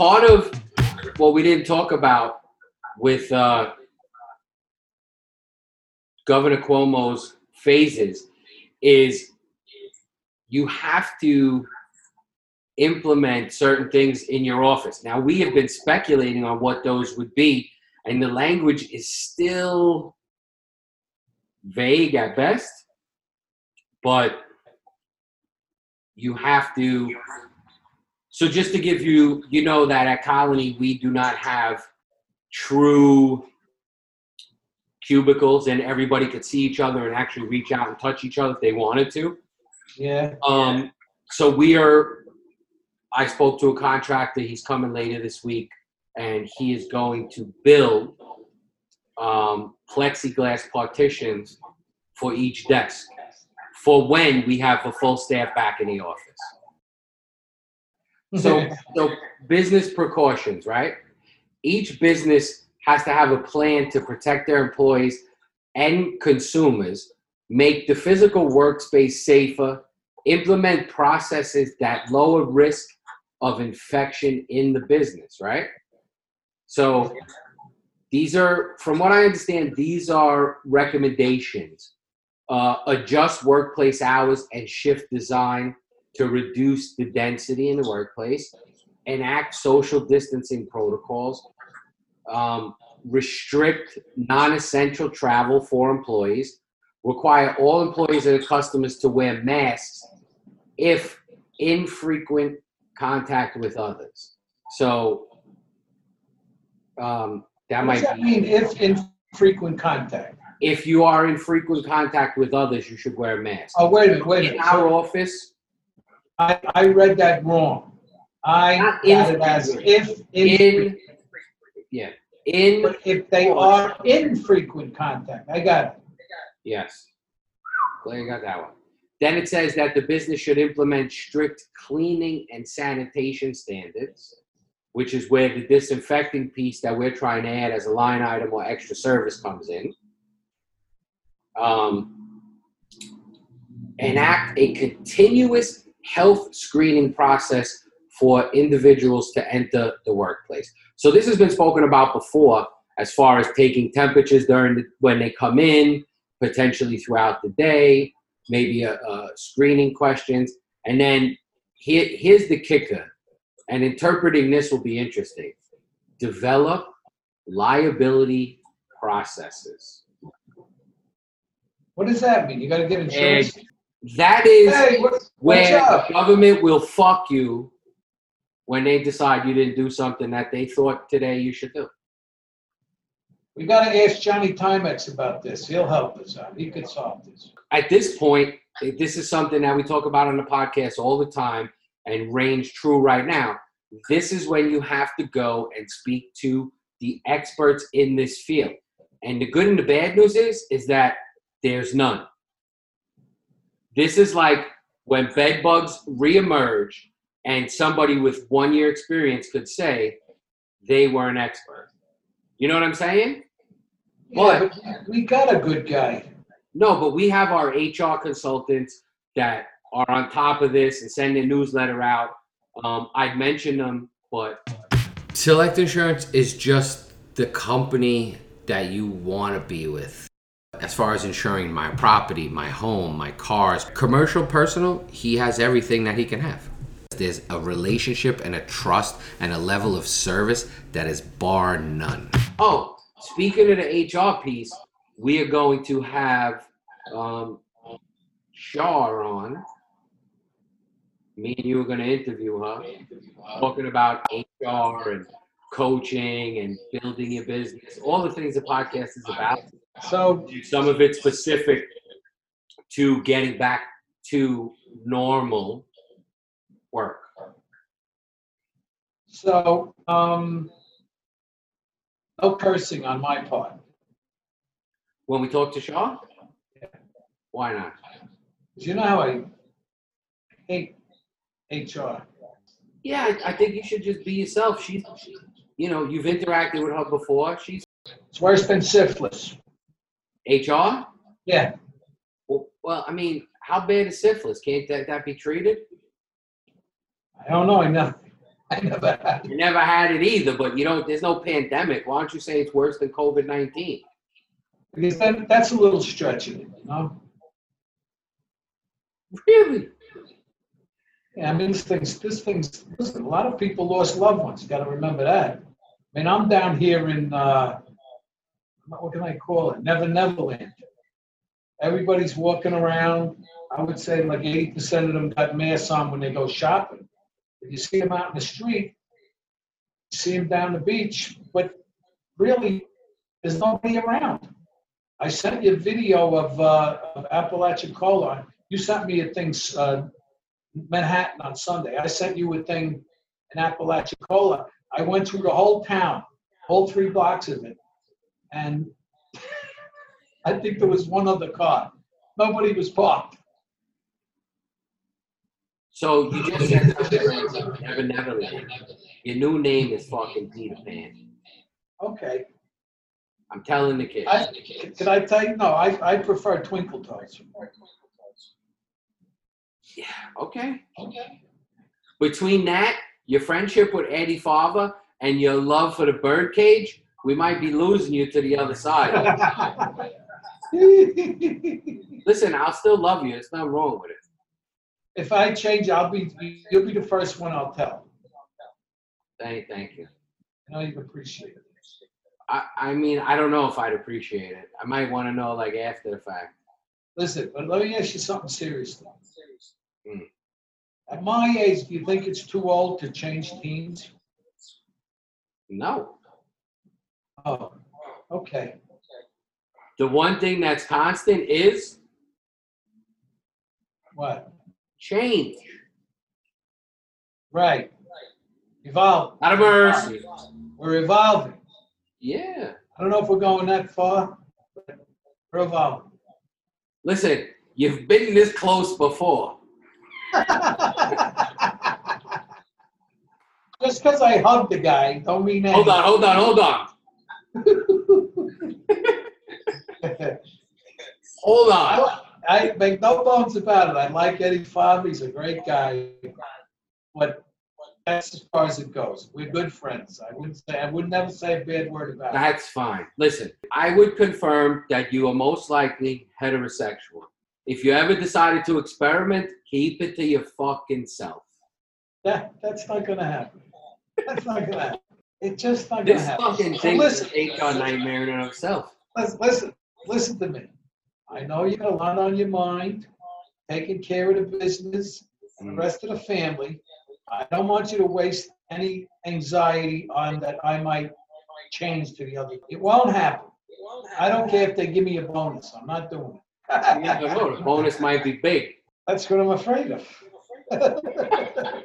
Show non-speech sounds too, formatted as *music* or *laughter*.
part of what we didn't talk about with uh, Governor Cuomo's phases is you have to implement certain things in your office. Now, we have been speculating on what those would be, and the language is still vague at best, but you have to. So, just to give you, you know, that at Colony, we do not have true cubicles and everybody could see each other and actually reach out and touch each other if they wanted to. Yeah. Um, so we are. I spoke to a contractor. He's coming later this week, and he is going to build um, plexiglass partitions for each desk for when we have a full staff back in the office. So, *laughs* so business precautions, right? Each business has to have a plan to protect their employees and consumers, make the physical workspace safer, implement processes that lower risk of infection in the business, right? So these are, from what I understand, these are recommendations. Uh, adjust workplace hours and shift design to reduce the density in the workplace, enact social distancing protocols, um, restrict non-essential travel for employees, require all employees and customers to wear masks if infrequent contact with others. So um, that What does might that be mean, if infrequent contact? if you are in frequent contact with others, you should wear a mask. Oh, wait a minute, wait a In minute. our So office, I, I read that wrong. I Not got it as if, in yeah, in But if they are in frequent contact, I got it. Yes. Glad you got that one. Then it says that the business should implement strict cleaning and sanitation standards, which is where the disinfecting piece that we're trying to add as a line item or extra service comes in. Um, enact a continuous health screening process for individuals to enter the workplace. So this has been spoken about before as far as taking temperatures during the, when they come in, potentially throughout the day, maybe a, a screening questions, and then here, here's the kicker, and interpreting this will be interesting. Develop liability processes. What does that mean? You gotta get insurance? That is Hey, what- where the government will fuck you when they decide you didn't do something that they thought today you should do. We gotta ask Johnny Timex about this. He'll help us out. He could solve this. At this point, this is something that we talk about on the podcast all the time and reigns true right now. This is when you have to go and speak to the experts in this field. And the good and the bad news is, is that there's none. This is like when bed bugs reemerge and somebody with one year experience could say they were an expert. You know what I'm saying? Yeah, but we got a good guy. No, but we have our HR consultants that are on top of this and send a newsletter out. Um, I'd mention them, but Select Insurance is just the company that you want to be with. As far as insuring my property, my home, my cars, commercial, personal, he has everything that he can have. There's a relationship and a trust and a level of service that is bar none. Oh, speaking of the HR piece, we are going to have um, Shar on. Me and you are going to interview her, talking about HR and coaching and building your business, all the things the podcast is about. So, Some of it specific to getting back to normal work. so, um, no cursing on my part. When we talk to Shaw, why not? you know how I hate HR. Yeah, I, I think you should just be yourself. She's, she, you know, you've interacted with her before. She's It's worse than syphilis. HR. Yeah, Well, well, I mean, how bad is syphilis? Can't that, that be treated? I don't know enough. *laughs* I never had. it. You never had it either, but you don't. There's no pandemic. Why don't you say it's worse than COVID nineteen? Because that, that's a little stretching you know? Really? Yeah, I mean, this thing's, this thing's, listen, a lot of people lost loved ones, you gotta remember that. I mean, I'm down here in, uh, what can I call it, Never Neverland. Everybody's walking around, I would say like eighty percent of them got masks on when they go shopping. If you see them out in the street, you see them down the beach, but really, there's nobody around. I sent you a video of, uh, of Apalachicola, you sent me a thing, uh, Manhattan on Sunday. I sent you a thing in Apalachicola. I went through the whole town, whole three blocks of it. And I think there was one other car. Nobody was parked. So you just said something, Never Never Land. Your new name is fucking Peter Pan. Okay. I'm telling the kids. I, did I tell you? No, I, I prefer Twinkle Toes. Yeah, okay. Okay. Between that, your friendship with Eddie Fava, and your love for the birdcage, we might be losing you to the other side. *laughs* Listen, I'll still love you. It's not wrong with it. if I change, I'll be, you'll be the first one I'll tell. Thank, thank you. I know you appreciate it. I, I mean, I don't know if I'd appreciate it. I might want to know like after the fact. Listen, but let me ask you something seriously. Hmm. At my age, do you think it's too old to change teams? No. Oh, okay. The one thing that's constant is What? change. Right. Evolve. Not a mercy. We're evolving. Yeah. I don't know if we're going that far, but we're evolving. Listen, you've been this close before. *laughs* Just because I hugged the guy, don't mean that. Hold on, hold on, hold on. Hold on. I, make no bones about it. I like Eddie Favre. He's a great guy. But that's as far as it goes. We're good friends. I wouldn't say I would never say a bad word about it. That's fine. Listen, I would confirm that you are most likely heterosexual. If you ever decided to experiment, keep it to your fucking self. That, that's not gonna happen. That's not gonna happen. It's just not gonna This happen. fucking thing is an HR nightmare in and of itself. listen, listen, listen to me. I know you got a lot on your mind, taking care of the business and the rest of the family. I don't want you to waste any anxiety on that I might change to the other. It won't happen. I don't care if they give me a bonus. I'm not doing it. know. The bonus might be big. That's what I'm afraid of. *laughs*